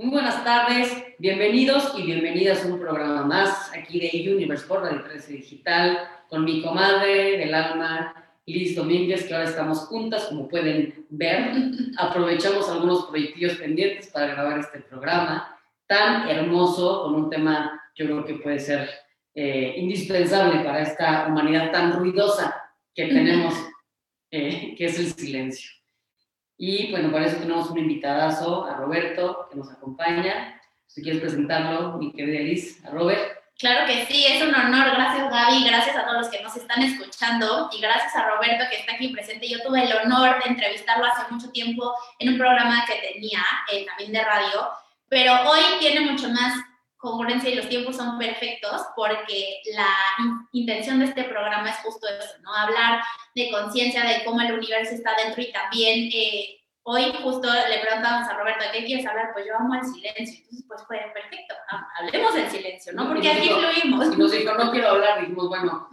Muy buenas tardes, bienvenidos y bienvenidas a un programa más aquí de Universe por Radio 13 Digital con mi comadre del alma, Liz Domínguez, que ahora estamos juntas, como pueden ver. Aprovechamos algunos proyectillos pendientes para grabar este programa tan hermoso con un tema yo creo que puede ser eh, indispensable para esta humanidad tan ruidosa que tenemos, eh, que es el silencio. Y bueno, para eso tenemos un invitadazo, a Roberto, que nos acompaña. Si quieres presentarlo, mi querida Liz, a Robert. Claro que sí, es un honor. Gracias Gaby, gracias a todos los que nos están escuchando y gracias a Roberto que está aquí presente. Yo tuve el honor de entrevistarlo hace mucho tiempo en un programa que tenía eh, también de radio, pero hoy tiene mucho más congruencia y los tiempos son perfectos porque la intención de este programa es justo eso, ¿no? Hablar de conciencia, de cómo el universo está dentro y también eh, hoy justo le preguntamos a Roberto, ¿de qué quieres hablar? Pues yo amo el silencio, entonces pues fue perfecto, hablemos del silencio, ¿no? Porque aquí fluimos. Y nos dijo, no quiero hablar, dijimos, bueno,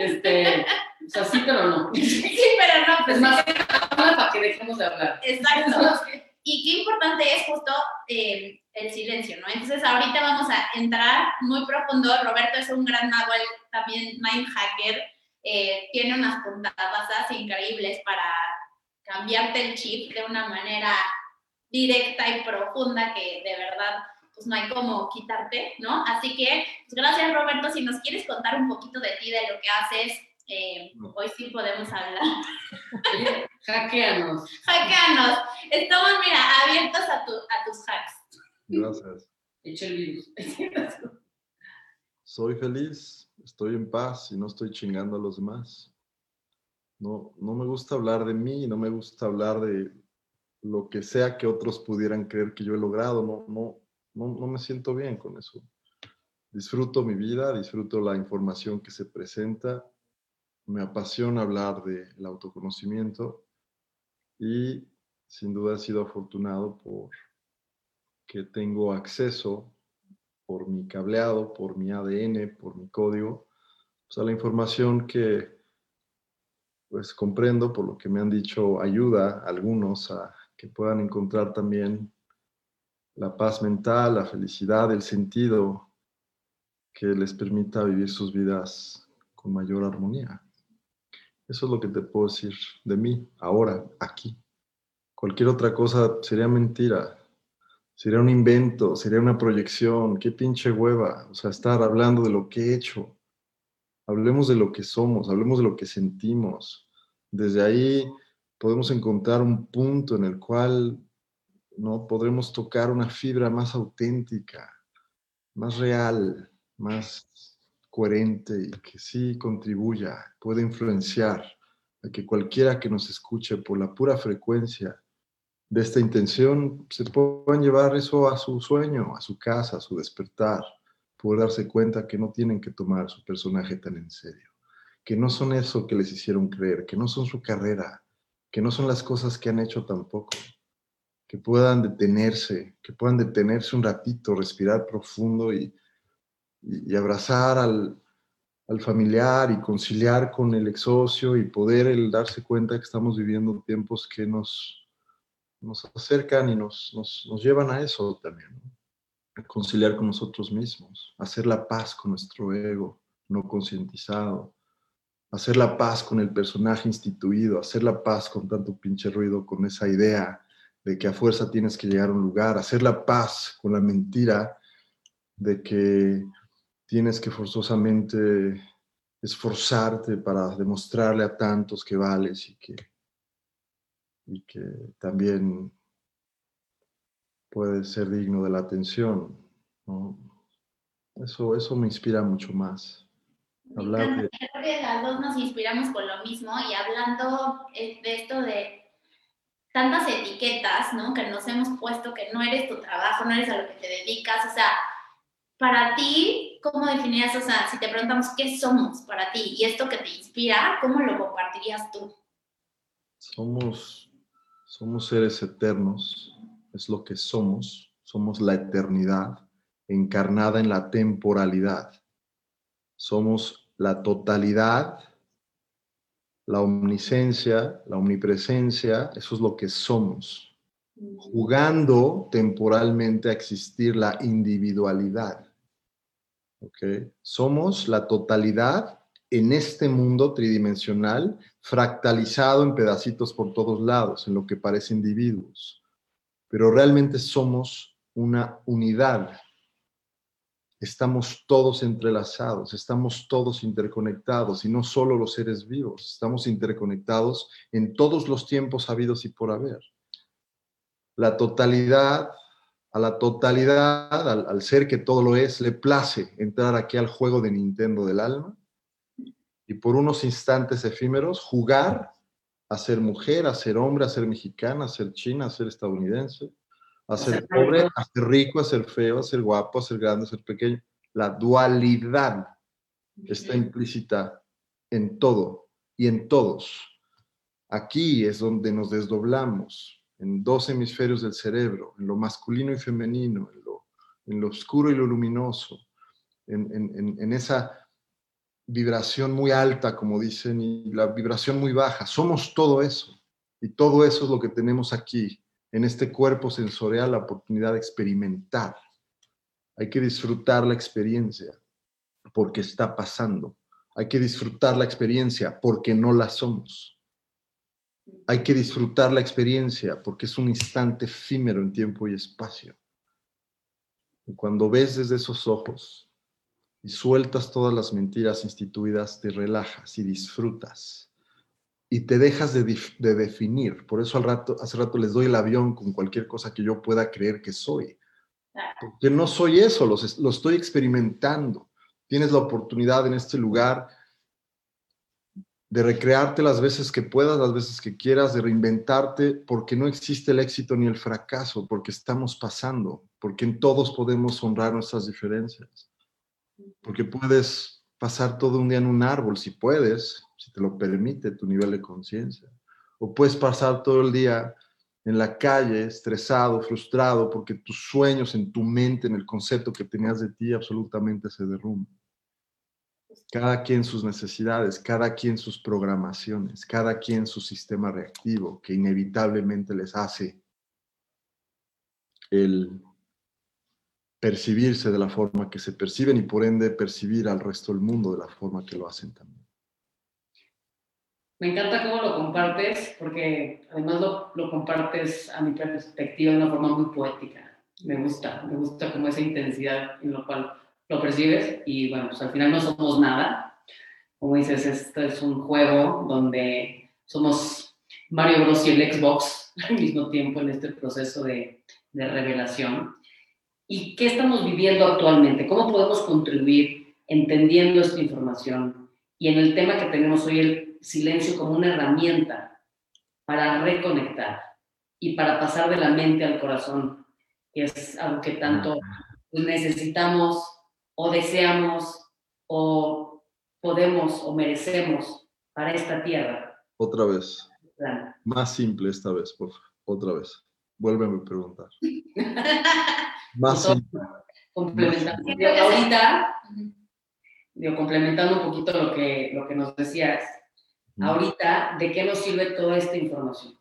este, o sea, sí, pero no. sí, pero no. Pues más, para que dejemos de hablar. Exacto. Y qué importante es justo eh, el silencio, ¿no? Entonces ahorita vamos a entrar muy profundo. Roberto es un gran mago, él también mind hacker, eh, tiene unas puntadas increíbles para cambiarte el chip de una manera directa y profunda que de verdad pues no hay como quitarte, ¿no? Así que, pues gracias Roberto, si nos quieres contar un poquito de ti, de lo que haces, eh, hoy sí podemos hablar. Hackeanos. Hackeanos. Estamos, mira, abiertos a, tu, a tus hacks. Gracias. Echa el virus. Soy feliz, estoy en paz y no estoy chingando a los demás. No, no me gusta hablar de mí, no me gusta hablar de lo que sea que otros pudieran creer que yo he logrado. No, no, no, no me siento bien con eso. Disfruto mi vida, disfruto la información que se presenta me apasiona hablar del autoconocimiento y sin duda he sido afortunado por que tengo acceso por mi cableado, por mi ADN, por mi código, a la información que pues comprendo, por lo que me han dicho, ayuda a algunos a que puedan encontrar también la paz mental, la felicidad, el sentido que les permita vivir sus vidas con mayor armonía. Eso es lo que te puedo decir de mí, ahora, aquí. Cualquier otra cosa sería mentira, sería un invento, sería una proyección, qué pinche hueva, o sea, estar hablando de lo que he hecho. Hablemos de lo que somos, hablemos de lo que sentimos. Desde ahí podemos encontrar un punto en el cual no podremos tocar una fibra más auténtica, más real, más coherente y que sí contribuya, puede influenciar a que cualquiera que nos escuche por la pura frecuencia de esta intención se puedan llevar eso a su sueño, a su casa, a su despertar, poder darse cuenta que no tienen que tomar su personaje tan en serio, que no son eso que les hicieron creer, que no son su carrera, que no son las cosas que han hecho tampoco, que puedan detenerse, que puedan detenerse un ratito, respirar profundo y y, abrazar al, familiar y conciliar con el exocio y poder el darse cuenta que estamos viviendo tiempos que nos, nos acercan y nos, nos, llevan a eso también, a conciliar con nosotros mismos, hacer la paz con nuestro ego no concientizado, hacer la paz con el personaje instituido, hacer la paz con tanto pinche ruido, con esa idea de que a fuerza tienes que llegar a un lugar, hacer la paz con la mentira de que tienes que forzosamente esforzarte para demostrarle a tantos que vales y que, y que también puedes ser digno de la atención. Eso, eso me inspira mucho más. Hablar de... las dos nos inspiramos con lo mismo y hablando eh, de esto de tantas etiquetas, ¿no? Que nos hemos puesto que no eres tu trabajo, no eres a lo que te dedicas, o sea, para ti, ¿cómo definirías, o sea, si te preguntamos qué somos para ti y esto que te inspira, ¿cómo lo compartirías tú? Somos, somos seres eternos, es lo que somos, somos la eternidad encarnada en la temporalidad. Somos la totalidad, la omnisencia, la omnipresencia, eso es lo que somos. jugando temporalmente a existir la individualidad. ¿Ok? Somos la totalidad en este mundo tridimensional, fractalizado en pedacitos por todos lados, en lo que parece individuos. Pero realmente somos una unidad. Estamos todos entrelazados, estamos todos interconectados y no solo los seres vivos, estamos interconectados en todos los tiempos habidos y por haber. La totalidad, a la totalidad, al, al ser que todo lo es, le place entrar aquí al juego de Nintendo del alma y por unos instantes efímeros jugar a ser mujer, a ser hombre, a ser mexicana, a ser china, a ser estadounidense, a ser pobre, a ser rico, a ser feo, a ser guapo, a ser grande, a ser pequeño. La dualidad está implícita en todo y en todos. Aquí es donde nos desdoblamos, en dos hemisferios del cerebro, en lo masculino y femenino, en lo, en lo oscuro y lo luminoso, en, en, en esa vibración muy alta, como dicen, y la vibración muy baja. Somos todo eso. Y todo eso es lo que tenemos aquí, en este cuerpo sensorial, la oportunidad de experimentar. Hay que disfrutar la experiencia porque está pasando. Hay que disfrutar la experiencia porque no la somos. Hay que disfrutar la experiencia porque es un instante efímero en tiempo y espacio. Y cuando ves desde esos ojos, y sueltas todas las mentiras instituidas, te relajas y disfrutas. Y te dejas de, definir. Por eso al rato, hace rato les doy el avión con cualquier cosa que yo pueda creer que soy. Porque no soy eso, lo, lo estoy experimentando. Tienes la oportunidad en este lugar de recrearte las veces que puedas, las veces que quieras, de reinventarte, porque no existe el éxito ni el fracaso, porque estamos pasando, porque en todos podemos honrar nuestras diferencias porque puedes pasar todo un día en un árbol, si puedes, si te lo permite tu nivel de conciencia. O puedes pasar todo el día en la calle, estresado, frustrado, porque tus sueños en tu mente, en el concepto que tenías de ti, absolutamente se derrumban. Cada quien sus necesidades, cada quien sus programaciones, cada quien su sistema reactivo que inevitablemente les hace el percibirse de la forma que se perciben y por ende percibir al resto del mundo de la forma que lo hacen también. Me encanta cómo lo compartes, porque además lo, compartes a mi perspectiva de una forma muy poética. Me gusta, me gusta como esa intensidad en lo cual lo percibes y bueno, pues al final no somos nada. Como dices, esto es un juego donde somos Mario Bros y el Xbox al mismo tiempo en este proceso de, de revelación. Y qué estamos viviendo actualmente, cómo podemos contribuir entendiendo esta información y en el tema que tenemos hoy, el silencio como una herramienta para reconectar y para pasar de la mente al corazón, que es algo que tanto necesitamos o deseamos o podemos o merecemos para esta tierra. Otra vez. Más simple esta vez, por favor. Otra vez. Vuélveme a preguntar. Más complementando, ahorita, digo, complementando un poquito lo que, lo que nos decías, ahorita, ¿de qué nos sirve toda esta información?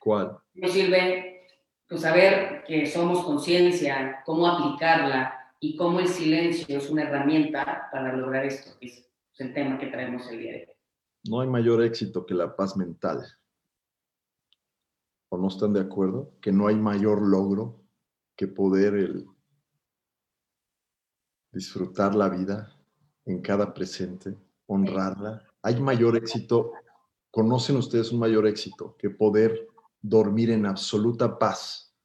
¿Cuál? Nos sirve pues, saber que somos conciencia, cómo aplicarla y cómo el silencio es una herramienta para lograr esto, es el tema que traemos el día de hoy. No hay mayor éxito que la paz mental. ¿O no están de acuerdo? Que no hay mayor logro que poder el disfrutar la vida en cada presente, honrarla. Hay mayor éxito, conocen ustedes un mayor éxito que poder dormir en absoluta paz.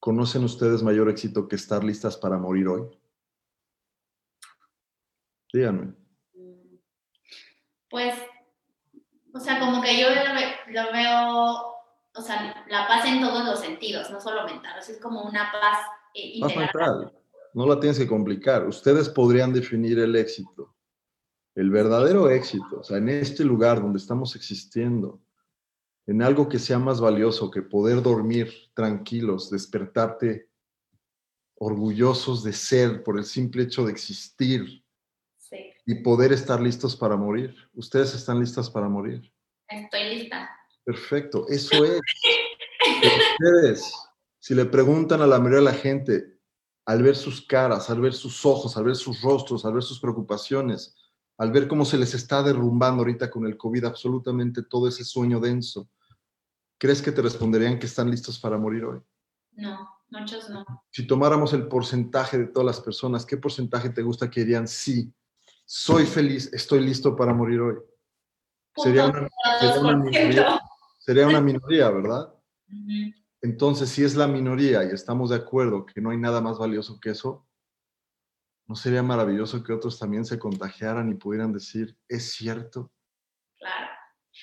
¿Conocen ustedes mayor éxito que estar listas para morir hoy? Díganme. Pues, o sea, como que yo lo veo o sea, la paz en todos los sentidos, no solo mental, o sea, es como una paz eh, Paz mental, no la tienes que complicar. Ustedes podrían definir el éxito, el verdadero éxito, o sea, en este lugar donde estamos existiendo, en algo que sea más valioso que poder dormir tranquilos, despertarte orgullosos de ser por el simple hecho de existir sí. y poder estar listos para morir. ¿Ustedes están listas para morir? Estoy lista. Perfecto, eso es. Ustedes, si le preguntan a la mayoría de la gente, al ver sus caras, al ver sus ojos, al ver sus rostros, al ver sus preocupaciones, al ver cómo se les está derrumbando ahorita con el COVID absolutamente todo ese sueño denso, ¿crees que te responderían que están listos para morir hoy? No, muchos no. Si tomáramos el porcentaje de todas las personas, ¿qué porcentaje te gusta que dirían sí? Soy feliz, estoy listo para morir hoy. Sería una, sería una minoría, sería una minoría, ¿verdad? Entonces, si es la minoría y estamos de acuerdo que no hay nada más valioso que eso, ¿no sería maravilloso que otros también se contagiaran y pudieran decir, es cierto, Claro.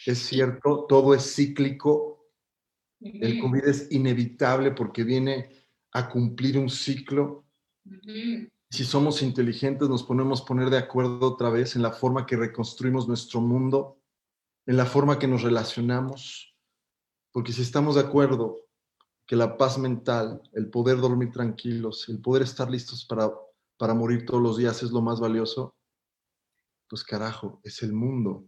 es cierto, todo es cíclico, el. COVID es inevitable porque viene a cumplir un ciclo? Si somos inteligentes, nos ponemos a poner de acuerdo otra vez en la forma que reconstruimos nuestro mundo, en la forma que nos relacionamos. Porque si estamos de acuerdo que la paz mental, el poder dormir tranquilos, el poder estar listos para, para morir todos los días es lo más valioso, pues carajo, es el mundo.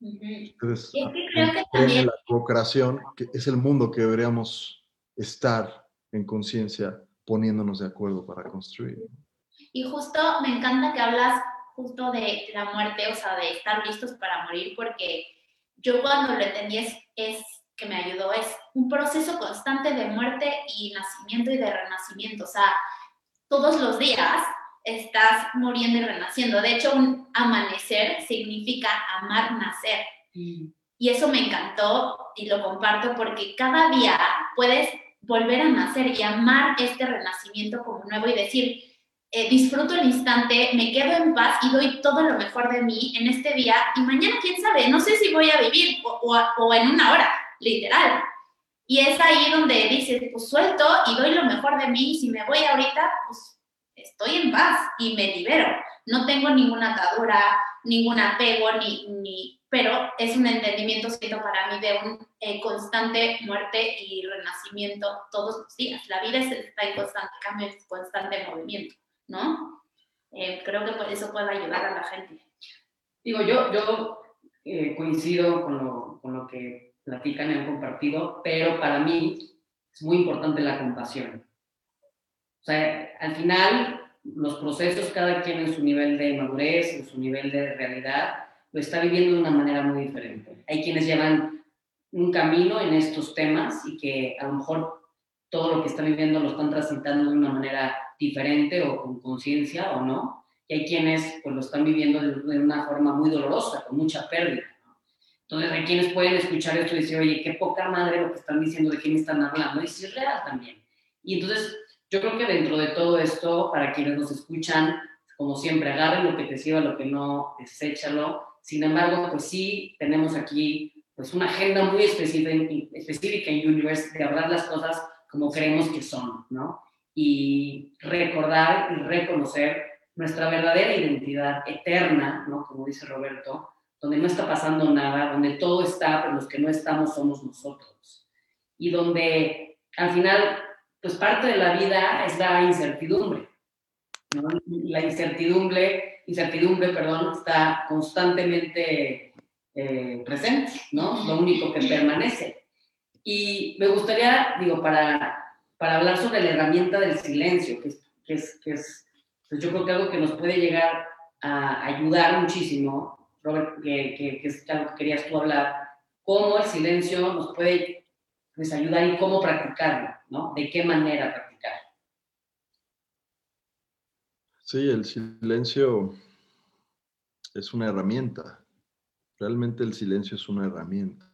Entonces, es que creo que también la co-creación, que es el mundo que deberíamos estar en conciencia poniéndonos de acuerdo para construir. Y justo me encanta que hablas justo de la muerte, o sea, de estar listos para morir, porque yo cuando lo entendí es, es que me ayudó, es un proceso constante de muerte y nacimiento y de renacimiento, o sea, todos los días estás muriendo y renaciendo. De hecho, un amanecer significa amar nacer. Y eso me encantó y lo comparto porque cada día puedes volver a nacer y amar este renacimiento como nuevo y decir, eh, disfruto el instante, me quedo en paz y doy todo lo mejor de mí en este día y mañana quién sabe, no sé si voy a vivir o, o, o en una hora, literal. Y es ahí donde dices, pues suelto y doy lo mejor de mí y si me voy ahorita, pues estoy en paz y me libero. No tengo ninguna atadura, ningún apego, ni, ni, pero es un entendimiento, siento para mí, de un eh, constante muerte y renacimiento todos los días. La vida es, está en constante cambio, en constante movimiento, ¿no? Eh, creo que por eso puede ayudar a la gente. Digo, yo, yo eh, coincido con lo, con lo que platican y han compartido, pero para mí es muy importante la compasión. O sea, al final, los procesos, cada quien en su nivel de madurez, en su nivel de realidad, lo está viviendo de una manera muy diferente. Hay quienes llevan un camino en estos temas y que a lo mejor todo lo que están viviendo lo están transitando de una manera diferente o con conciencia o no. Y hay quienes pues, lo están viviendo de, una forma muy dolorosa, con mucha pérdida. ¿no? Entonces hay quienes pueden escuchar esto y decir, oye, qué poca madre lo que están diciendo, de quién están hablando. Y si es real también. Y entonces yo creo que dentro de todo esto, para quienes nos escuchan, como siempre, agarren lo que te sirva, lo que no, deséchalo. Sin embargo, pues sí, tenemos aquí pues una agenda muy específica, específica en Universe de hablar las cosas como creemos que son, ¿no? Y recordar y reconocer nuestra verdadera identidad eterna, ¿no? Como dice Roberto, donde no está pasando nada, donde todo está, pero los que no estamos somos nosotros. Y donde al final, pues parte de la vida es la incertidumbre, ¿no? La incertidumbre, incertidumbre, perdón, está constantemente eh, presente, ¿no? Lo único que permanece. Y me gustaría, digo, para, para hablar sobre la herramienta del silencio, que es, que es, que es pues yo creo que algo que nos puede llegar a ayudar muchísimo, Robert, que, que, que es algo que querías tú hablar, cómo el silencio nos puede pues, ayudar y cómo practicarlo, ¿no? De qué manera practicar. Sí, el silencio es una herramienta. Realmente el silencio es una herramienta.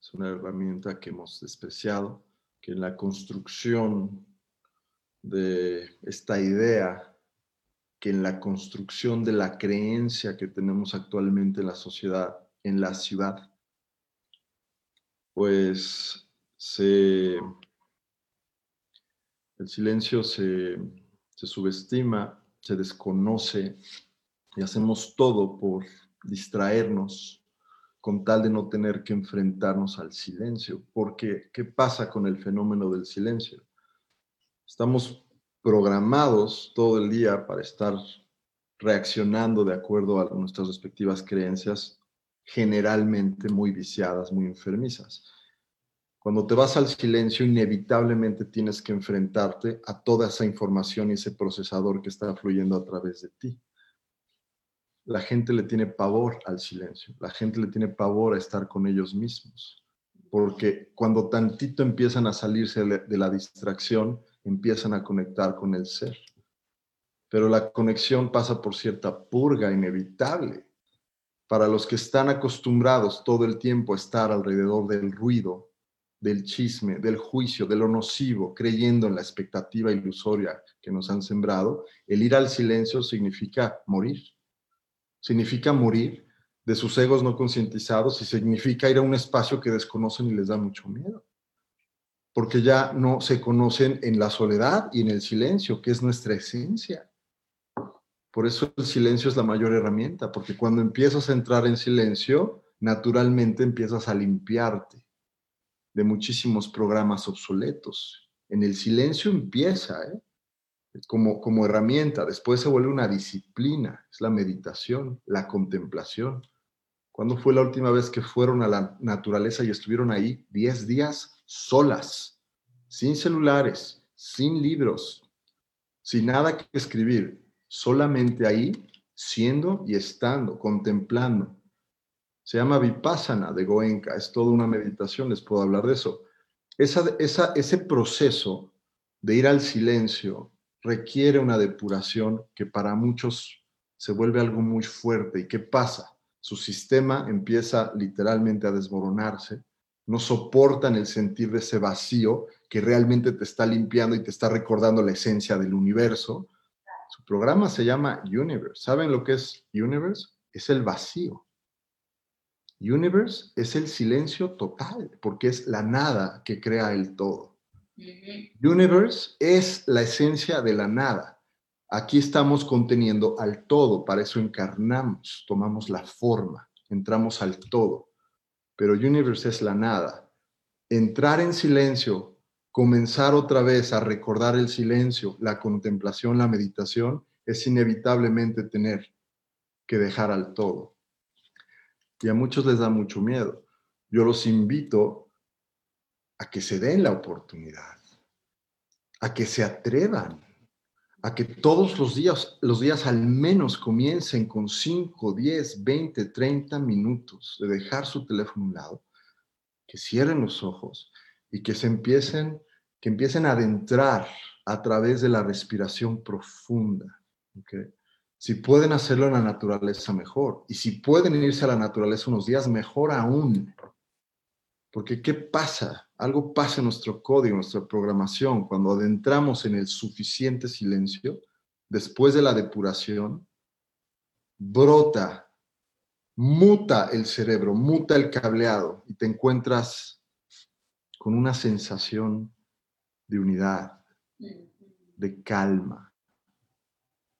Es una herramienta que hemos despreciado, que en la construcción de esta idea, que en la construcción de la creencia que tenemos actualmente en la sociedad, en la ciudad, pues se, el silencio se, se subestima, se desconoce y hacemos todo por distraernos con tal de no tener que enfrentarnos al silencio. Porque, ¿qué pasa con el fenómeno del silencio? Estamos programados todo el día para estar reaccionando de acuerdo a nuestras respectivas creencias, generalmente muy viciadas, muy enfermizas. Cuando te vas al silencio, inevitablemente tienes que enfrentarte a toda esa información y ese procesador que está fluyendo a través de ti. La gente le tiene pavor al silencio, la gente le tiene pavor a estar con ellos mismos, porque cuando tantito empiezan a salirse de la distracción, empiezan a conectar con el ser. Pero la conexión pasa por cierta purga inevitable. Para los que están acostumbrados todo el tiempo a estar alrededor del ruido, del chisme, del juicio, de lo nocivo, creyendo en la expectativa ilusoria que nos han sembrado, el ir al silencio significa morir. Significa morir de sus egos no concientizados y significa ir a un espacio que desconocen y les da mucho miedo. Porque ya no se conocen en la soledad y en el silencio, que es nuestra esencia. Por eso el silencio es la mayor herramienta, porque cuando empiezas a entrar en silencio, naturalmente empiezas a limpiarte de muchísimos programas obsoletos. En el silencio empieza, ¿eh? como, como herramienta, después se vuelve una disciplina, es la meditación, la contemplación. ¿Cuándo fue la última vez que fueron a la naturaleza y estuvieron ahí 10 días solas, sin celulares, sin libros, sin nada que escribir, solamente ahí, siendo y estando, contemplando? Se llama Vipassana de Goenka, es toda una meditación, les puedo hablar de eso. Esa, esa, ese proceso de ir al silencio requiere una depuración que para muchos se vuelve algo muy fuerte. ¿Y qué pasa? Su sistema empieza literalmente a desmoronarse, no soportan el sentir de ese vacío que realmente te está limpiando y te está recordando la esencia del universo. Su programa se llama Universe. ¿Saben lo que es Universe? Es el vacío. Universe es el silencio total, porque es la nada que crea el todo. Universe es la esencia de la nada. Aquí estamos conteniendo al todo, para eso encarnamos, tomamos la forma, entramos al todo. Pero Universe es la nada. Entrar en silencio, comenzar otra vez a recordar el silencio, la contemplación, la meditación, es inevitablemente tener que dejar al todo y a muchos les da mucho miedo. Yo los invito a que se den la oportunidad, a que se atrevan, a que todos los días, los días al menos comiencen con 5, 10, 20, 30 minutos de dejar su teléfono a un lado, que cierren los ojos y que se empiecen, que empiecen a adentrar a través de la respiración profunda. ¿okay? Si pueden hacerlo en la naturaleza, mejor. Y si pueden irse a la naturaleza unos días, mejor aún. Porque ¿qué pasa? Algo pasa en nuestro código, en nuestra programación, cuando adentramos en el suficiente silencio, después de la depuración, brota, muta el cerebro, muta el cableado y te encuentras con una sensación de unidad, de calma,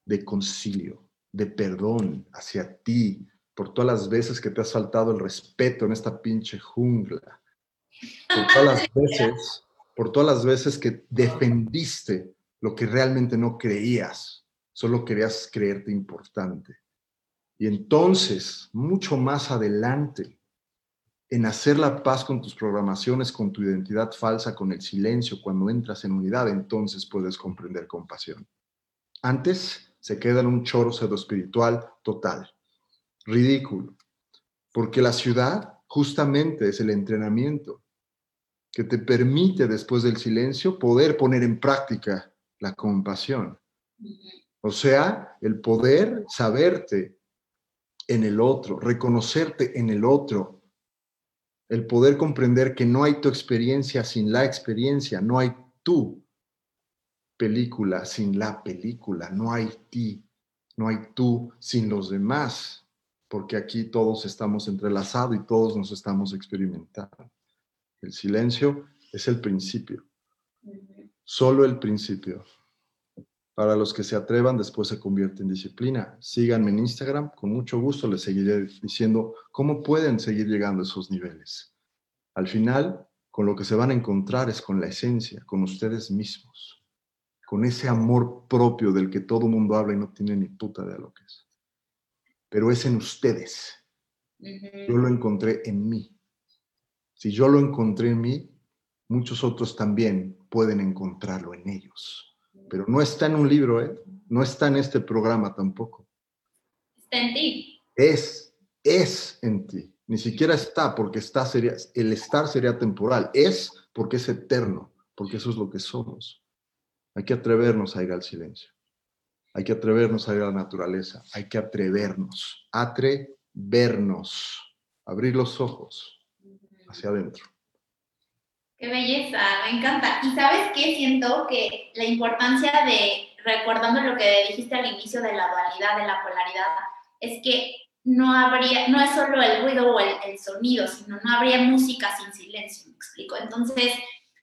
de concilio, de perdón hacia ti por todas las veces que te has faltado el respeto en esta pinche jungla, por todas las veces, por todas las veces que defendiste lo que realmente no creías, solo querías creerte importante. Y entonces, mucho más adelante, en hacer la paz con tus programaciones, con tu identidad falsa, con el silencio, cuando entras en unidad, entonces puedes comprender compasión. Antes, se queda en un choro espiritual total. Ridículo. Porque la ciudad justamente es el entrenamiento que te permite después del silencio poder poner en práctica la compasión. O sea, el poder saberte en el otro, reconocerte en el otro, el poder comprender que no hay tu experiencia sin la experiencia, no hay tú película sin la película, no hay ti, no hay tú sin los demás, porque aquí todos estamos entrelazados y todos nos estamos experimentando. El silencio es el principio, solo el principio. Para los que se atrevan, después se convierte en disciplina. Síganme en Instagram, con mucho gusto les seguiré diciendo cómo pueden seguir llegando a esos niveles. Al final, con lo que se van a encontrar es con la esencia, con ustedes mismos con ese amor propio del que todo mundo habla y no tiene ni puta de lo que es. Pero es en ustedes. Yo lo encontré en mí. Si yo lo encontré en mí, muchos otros también pueden encontrarlo en ellos. Pero no está en un libro, ¿eh? no está en este programa tampoco. Está en ti. Es, es en ti. Ni siquiera está porque está sería, el estar sería temporal. Es porque es eterno, porque eso es lo que somos. Hay que atrevernos a ir al silencio. Hay que atrevernos a ir a la naturaleza. Hay que atrevernos. Atrevernos. Abrir los ojos hacia adentro. Qué belleza, me encanta. Y sabes qué siento que la importancia de, recordando lo que dijiste al inicio de la dualidad, de la polaridad, es que no habría, no es solo el ruido o el, sonido, sino no habría música sin silencio, me explico. Entonces,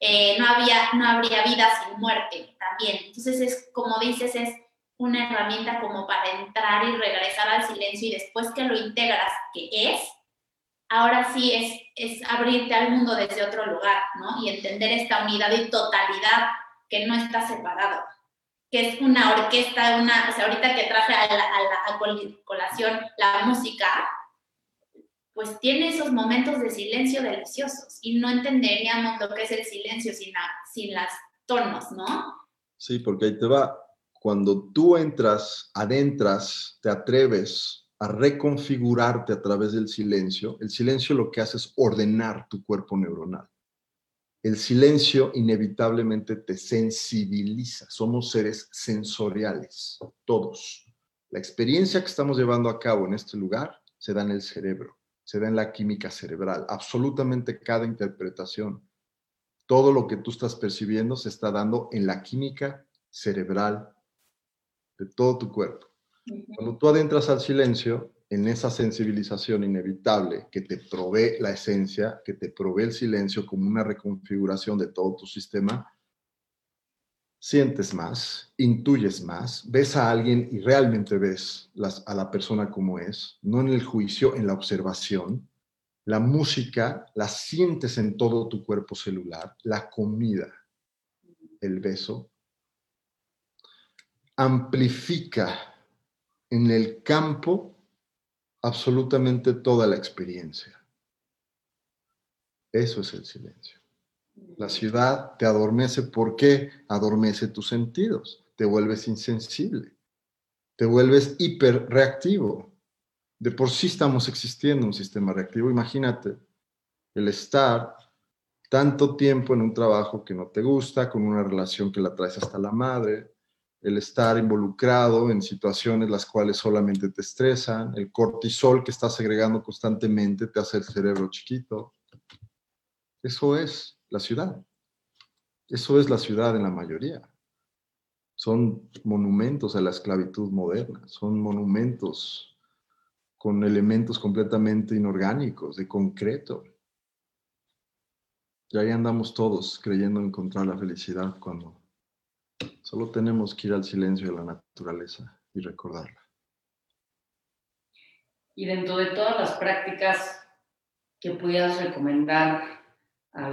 eh, no, había, no habría vida sin muerte también. Entonces, es como dices, es una herramienta como para entrar y regresar al silencio y después que lo integras, que es, ahora sí es, es abrirte al mundo desde otro lugar, ¿no? Y entender esta unidad y totalidad que no está separado, que es una orquesta, una, o sea, ahorita que traje a la, a colación la música, pues tiene esos momentos de silencio deliciosos y no entenderíamos lo que es el silencio sin, las tonos, ¿no? Sí, porque ahí te va. Cuando tú entras, adentras, te atreves a reconfigurarte a través del silencio, el silencio lo que hace es ordenar tu cuerpo neuronal. El silencio inevitablemente te sensibiliza. Somos seres sensoriales, todos. La experiencia que estamos llevando a cabo en este lugar se da en el cerebro, se da en la química cerebral. Absolutamente cada interpretación, todo lo que tú estás percibiendo se está dando en la química cerebral de todo tu cuerpo. Cuando tú adentras al silencio, en esa sensibilización inevitable que te provee la esencia, que te provee el silencio como una reconfiguración de todo tu sistema, sientes más, intuyes más, ves a alguien y realmente ves a la persona como es, no en el juicio, en la observación. La música la sientes en todo tu cuerpo celular, la comida, el beso, amplifica en el campo absolutamente toda la experiencia. Eso es el silencio. La ciudad te adormece porque adormece tus sentidos, te vuelves insensible, te vuelves hiperreactivo. De por sí estamos existiendo un sistema reactivo. Imagínate el estar tanto tiempo en un trabajo que no te gusta, con una relación que la traes hasta la madre, el estar involucrado en situaciones las cuales solamente te estresan, el cortisol que estás segregando constantemente te hace el cerebro chiquito. Eso es la ciudad. Eso es la ciudad en la mayoría. Son monumentos a la esclavitud moderna, son monumentos con elementos completamente inorgánicos, de concreto. Y ahí andamos todos creyendo encontrar la felicidad cuando Solo tenemos que ir al silencio de la naturaleza y recordarla. Y dentro de todas las prácticas que pudieras recomendar a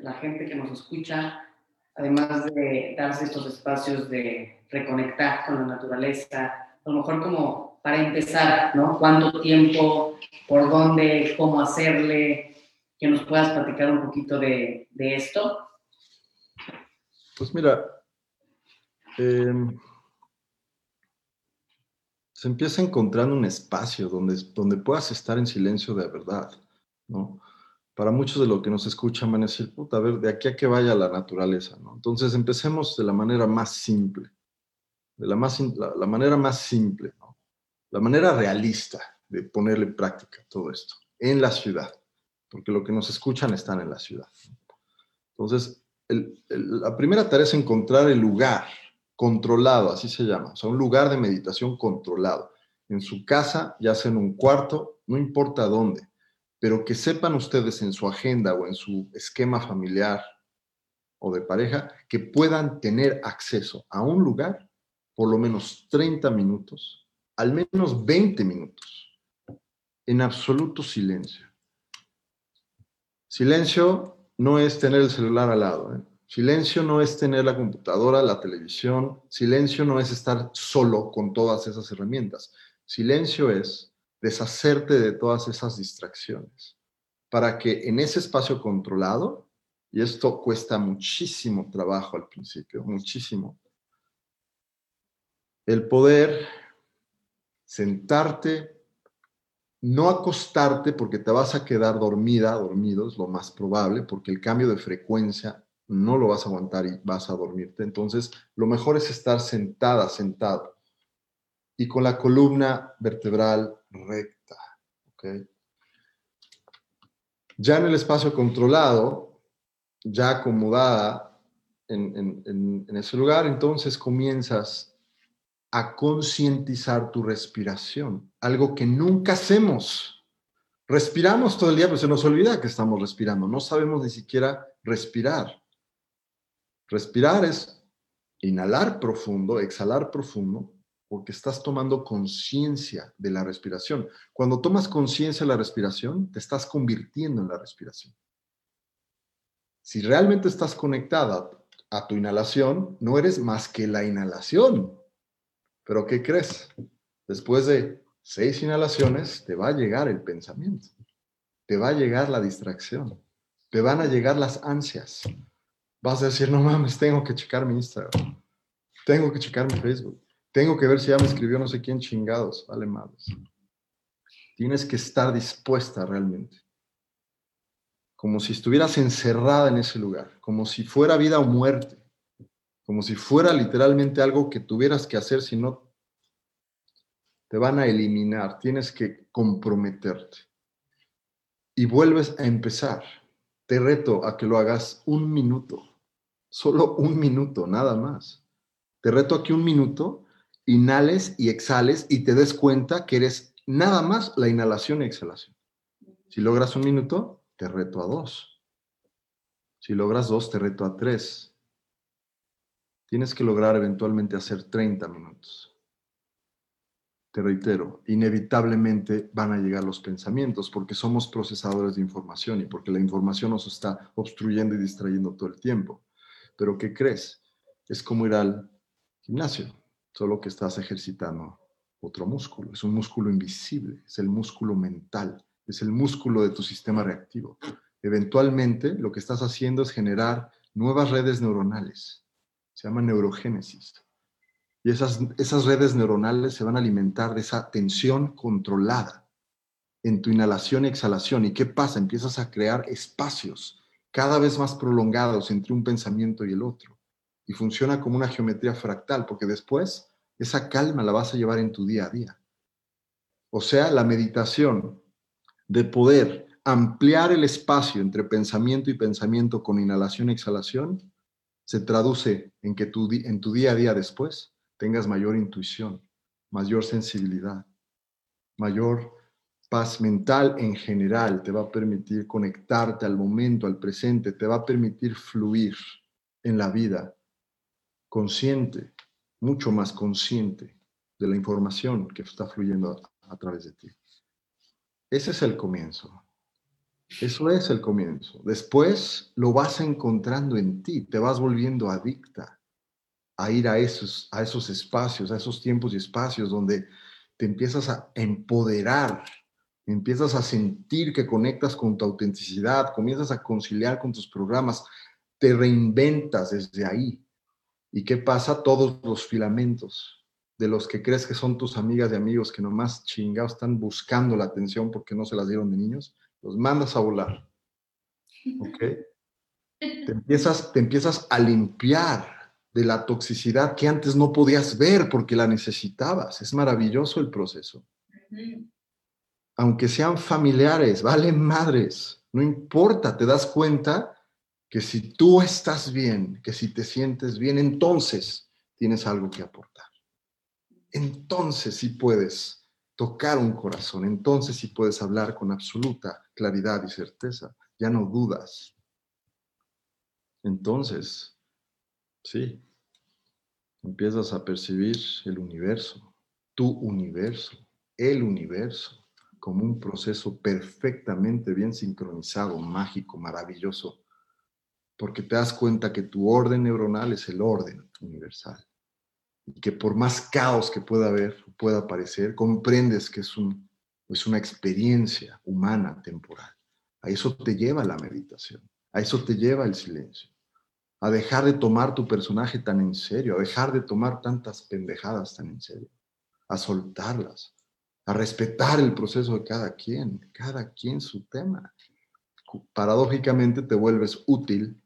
la gente que nos escucha, además de darse estos espacios de reconectar con la naturaleza, a lo mejor como para empezar, ¿no? ¿Cuánto tiempo? ¿Por dónde? ¿Cómo hacerle? Que nos puedas platicar un poquito de, de esto. Pues mira, Em, se empieza encontrando un espacio donde, donde puedas estar en silencio de verdad, ¿no? Para muchos de los que nos escuchan van a decir, puta, a ver, de aquí a que vaya la naturaleza. Entonces empecemos de la manera más simple, de la, más, la, manera más simple. La manera realista de ponerle práctica todo esto, en la ciudad, porque lo que nos escuchan están en la ciudad. Entonces, la primera tarea es encontrar el lugar controlado, así se llama, o sea, un lugar de meditación controlado. En su casa, ya sea en un cuarto, no importa dónde, pero que sepan ustedes en su agenda o en su esquema familiar o de pareja que puedan tener acceso a un lugar por lo menos 30 minutos, al menos 20 minutos, en absoluto silencio. Silencio no es tener el celular al lado, ¿eh? Silencio no es tener la computadora, la televisión. Silencio no es estar solo con todas esas herramientas. Silencio es deshacerte de todas esas distracciones para que en ese espacio controlado y esto cuesta muchísimo trabajo al principio, muchísimo, el poder sentarte, no acostarte porque te vas a quedar dormida, dormido, es lo más probable, porque el cambio de frecuencia no lo vas a aguantar y vas a dormirte. Entonces, lo mejor es estar sentada, sentado, y con la columna vertebral recta. Ya en el espacio controlado, ya acomodada en, en ese lugar, entonces comienzas a concientizar tu respiración, algo que nunca hacemos. Respiramos todo el día, pero se nos olvida que estamos respirando, no sabemos ni siquiera respirar. Respirar es inhalar profundo, exhalar profundo, porque estás tomando conciencia de la respiración. Cuando tomas conciencia de la respiración, te estás convirtiendo en la respiración. Si realmente estás conectada a tu inhalación, no eres más que la inhalación. Pero ¿qué crees? Después de seis inhalaciones, te va a llegar el pensamiento, te va a llegar la distracción, te van a llegar las ansias. Vas a decir, no mames, tengo que checar mi Instagram, tengo que checar mi Facebook, tengo que ver si ya me escribió no sé quién chingados, vale madres. Tienes que estar dispuesta realmente. Como si estuvieras encerrada en ese lugar, como si fuera vida o muerte como si fuera literalmente algo que tuvieras que hacer, si no, te van a eliminar, tienes que comprometerte. Y vuelves a empezar. Te reto a que lo hagas un minuto, solo un minuto, nada más. Te reto a que un minuto inhales y exhales y te des cuenta que eres nada más la inhalación y exhalación. Si logras un minuto, te reto a dos. Si logras dos, te reto a tres tienes que lograr eventualmente hacer 30 minutos. Te reitero, inevitablemente van a llegar los pensamientos porque somos procesadores de información y porque la información nos está obstruyendo y distrayendo todo el tiempo. Pero ¿qué crees? Es como ir al gimnasio, solo que estás ejercitando otro músculo. Es un músculo invisible, es el músculo mental, es el músculo de tu sistema reactivo. Eventualmente lo que estás haciendo es generar nuevas redes neuronales se llama neurogénesis. Y esas, esas redes neuronales se van a alimentar de esa tensión controlada en tu inhalación y exhalación. ¿Y qué pasa? Empiezas a crear espacios cada vez más prolongados entre un pensamiento y el otro. Y funciona como una geometría fractal, porque después esa calma la vas a llevar en tu día a día. O sea, la meditación de poder ampliar el espacio entre pensamiento y pensamiento con inhalación y exhalación se traduce en que tú, en tu día a día después tengas mayor intuición, mayor sensibilidad, mayor paz mental en general, te va a permitir conectarte al momento, al presente, te va a permitir fluir en la vida consciente, mucho más consciente de la información que está fluyendo a través de ti. Ese es el comienzo. Eso es el comienzo. Después lo vas encontrando en ti, te vas volviendo adicta a ir a esos, a esos espacios, a esos tiempos y espacios donde te empiezas a empoderar, empiezas a sentir que conectas con tu autenticidad, comienzas a conciliar con tus programas, te reinventas desde ahí. ¿Y qué pasa? Todos los filamentos de los que crees que son tus amigas y amigos que nomás chingados están buscando la atención porque no se las dieron de niños, los mandas a volar. ¿Ok? Te empiezas, te empiezas a limpiar de la toxicidad que antes no podías ver porque la necesitabas. Es maravilloso el proceso. Aunque sean familiares, valen madres, no importa, te das cuenta que si tú estás bien, que si te sientes bien, entonces tienes algo que aportar. Entonces sí puedes tocar un corazón, entonces sí puedes hablar con absoluta claridad y certeza, ya no dudas. Entonces, sí, empiezas a percibir el universo, tu universo, el universo, como un proceso perfectamente bien sincronizado, mágico, maravilloso, porque te das cuenta que tu orden neuronal es el orden universal y que por más caos que pueda haber, pueda aparecer, comprendes que es, un, es una experiencia humana temporal. A eso te lleva la meditación, A eso te lleva el silencio. A dejar de tomar tu personaje tan en serio, a dejar de tomar tantas pendejadas tan en serio, a soltarlas, a respetar el proceso de cada quien, cada quien su tema. Paradójicamente te vuelves útil.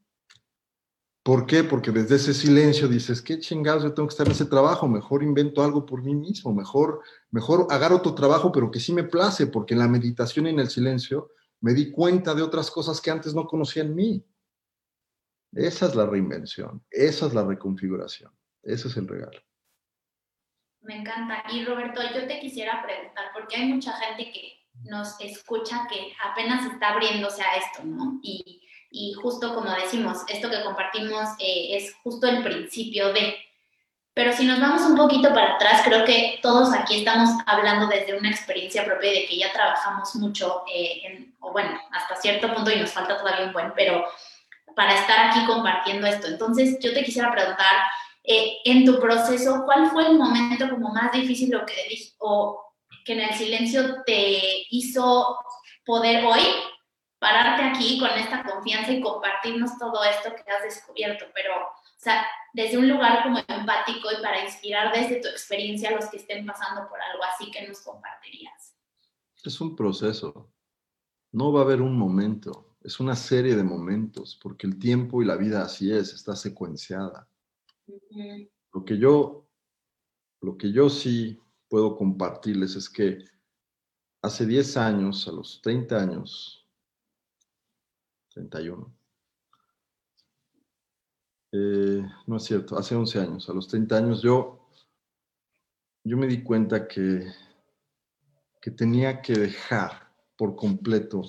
¿Por qué? Porque desde ese silencio dices, qué chingados, yo tengo que estar en ese trabajo, mejor invento algo por mí mismo, mejor, mejor agarro otro trabajo, pero que sí me place, porque en la meditación y en el silencio me di cuenta de otras cosas que antes no conocía en mí. Esa es la reinvención, esa es la reconfiguración, ese es el regalo. Me encanta. Y Roberto, yo te quisiera preguntar, porque hay mucha gente que nos escucha que apenas está abriéndose a esto, ¿no? Y justo como decimos, esto que compartimos eh, es justo el principio de... Pero si nos vamos un poquito para atrás, creo que todos aquí estamos hablando desde una experiencia propia de que ya trabajamos mucho, eh, en, o bueno, hasta cierto punto y nos falta todavía un buen, pero para estar aquí compartiendo esto. Entonces, yo te quisiera preguntar, eh, en tu proceso, ¿cuál fue el momento como más difícil o que, o que en el silencio te hizo poder hoy pararte aquí con esta confianza y compartirnos todo esto que has descubierto? Pero, o sea, desde un lugar como empático y para inspirar desde tu experiencia a los que estén pasando por algo así que nos compartirías. Es un proceso. No va a haber un momento, es una serie de momentos, porque el tiempo y la vida así es, está secuenciada. Lo que yo, lo que yo sí puedo compartirles es que hace 10 años, a los 30 años, 31, eh, no es cierto, hace 11 años, a los 30 años yo, yo me di cuenta que, que tenía que dejar por completo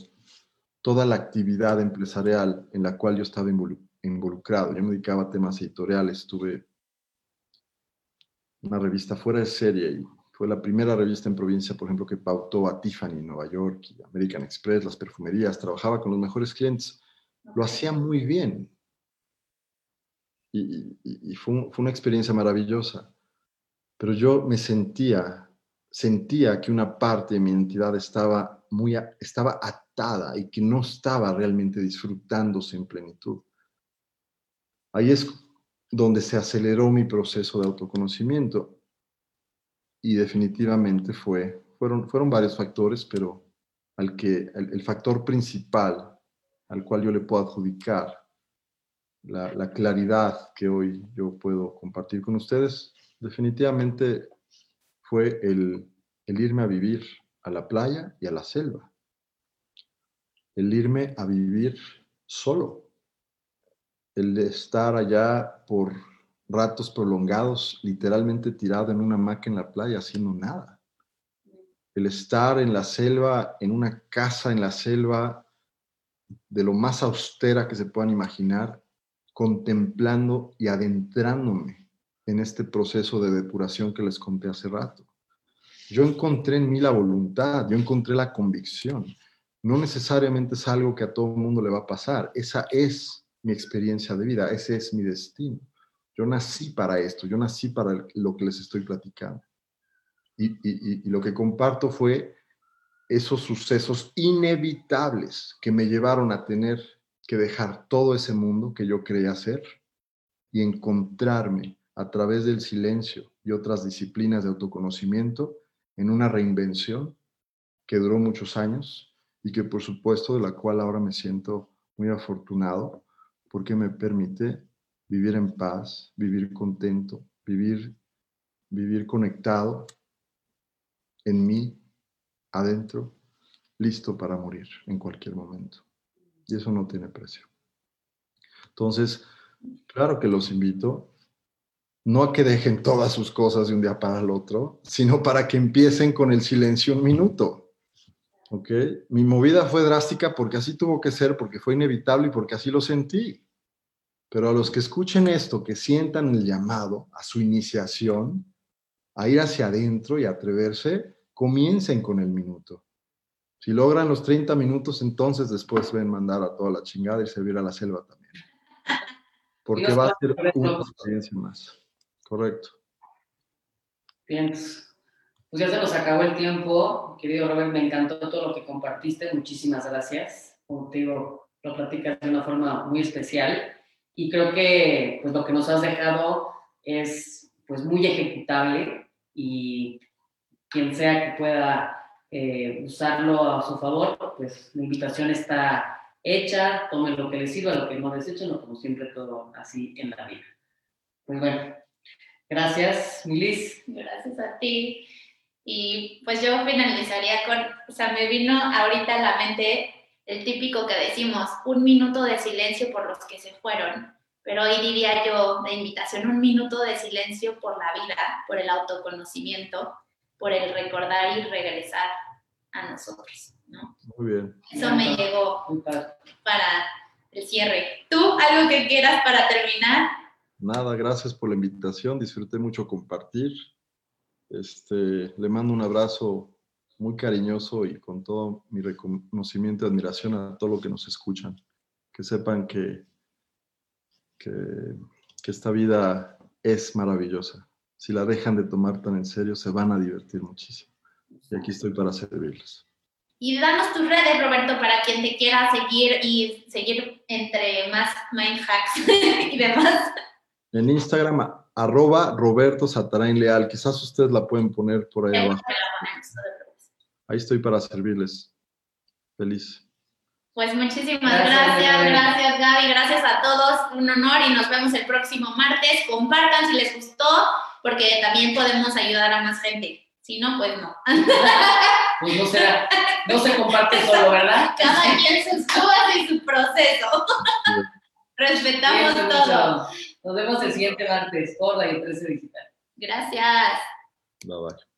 toda la actividad empresarial en la cual yo estaba involucrado. Yo me dedicaba a temas editoriales, tuve una revista fuera de serie y fue la primera revista en provincia, por ejemplo, que pautó a Tiffany Nueva York y American Express, las perfumerías, trabajaba con los mejores clientes. Lo hacía muy bien. Y, fue, fue, una experiencia maravillosa. Pero yo me sentía, sentía que una parte de mi entidad estaba, muy, estaba atada y que no estaba realmente disfrutándose en plenitud. Ahí es donde se aceleró mi proceso de autoconocimiento y definitivamente fue, fueron, fueron varios factores, pero al que, el, factor principal al cual yo le puedo adjudicar la, claridad que hoy yo puedo compartir con ustedes, definitivamente fue el, el irme a vivir a la playa y a la selva. El irme a vivir solo el estar allá por ratos prolongados, literalmente tirado en una hamaca en la playa haciendo nada. El estar en la selva, en una casa en la selva, de lo más austera que se puedan imaginar, contemplando y adentrándome en este proceso de depuración que les conté hace rato. Yo encontré en mí la voluntad, yo encontré la convicción. No necesariamente es algo que a todo el mundo le va a pasar, esa es mi experiencia de vida, ese es mi destino. Yo nací para esto, yo nací para lo que les estoy platicando. Y, lo que comparto fue esos sucesos inevitables que me llevaron a tener que dejar todo ese mundo que yo creía ser y encontrarme a través del silencio y otras disciplinas de autoconocimiento en una reinvención que duró muchos años y que por supuesto de la cual ahora me siento muy afortunado porque me permite vivir en paz, vivir contento, vivir, vivir conectado en mí, adentro, listo para morir en cualquier momento. Y eso no tiene precio. Entonces, claro que los invito, no a que dejen todas sus cosas de un día para el otro, sino para que empiecen con el silencio un minuto. ¿Ok? Mi movida fue drástica porque así tuvo que ser, porque fue inevitable y porque así lo sentí. Pero a los que escuchen esto, que sientan el llamado a su iniciación, a ir hacia adentro y atreverse, comiencen con el minuto. Si logran los 30 minutos, entonces después ven mandar a toda la chingada y servir a la selva también. Porque va a ser una experiencia más. Correcto. Bien. Pues ya se nos acabó el tiempo. Querido Robert, me encantó todo lo que compartiste. Muchísimas gracias. Digo, lo platicas de una forma muy especial y creo que pues, lo que nos has dejado es pues, muy ejecutable y quien sea que pueda eh, usarlo a su favor, pues la invitación está hecha, tomen lo que les sirva, lo que no desechen, o como siempre todo así en la vida. Pues bueno, gracias, Milis. Gracias a ti. Y pues yo finalizaría con, o sea, me vino ahorita a la mente el típico que decimos, un minuto de silencio por los que se fueron, pero hoy diría yo de invitación, un minuto de silencio por la vida, por el autoconocimiento, por el recordar y regresar a nosotros, ¿no? Muy bien. Eso me llegó para el cierre. ¿Tú algo que quieras para terminar? Nada, gracias por la invitación, disfruté mucho compartir. Este, le mando un abrazo muy cariñoso y con todo mi reconocimiento y admiración a todo lo que nos escuchan. Que sepan que, que, que esta vida es maravillosa. Si la dejan de tomar tan en serio, se van a divertir muchísimo. Y aquí estoy para servirles. Y danos tus redes, Roberto, para quien te quiera seguir y seguir entre más mind hacks y demás. En Instagram, arroba Roberto Satarain Leal. Quizás ustedes la pueden poner por ahí abajo. Ahí estoy para servirles. Feliz. Pues muchísimas gracias, gracias, Gaby, gracias a todos, un honor y nos vemos el próximo martes. Compartan si les gustó, porque también podemos ayudar a más gente. Si no, pues no. Pues no, será, no se comparte solo, ¿verdad? Cada quien sus cosas y su proceso. Respetamos todo. Nos vemos el siguiente martes por la 13 Digital. Gracias. Bye bye.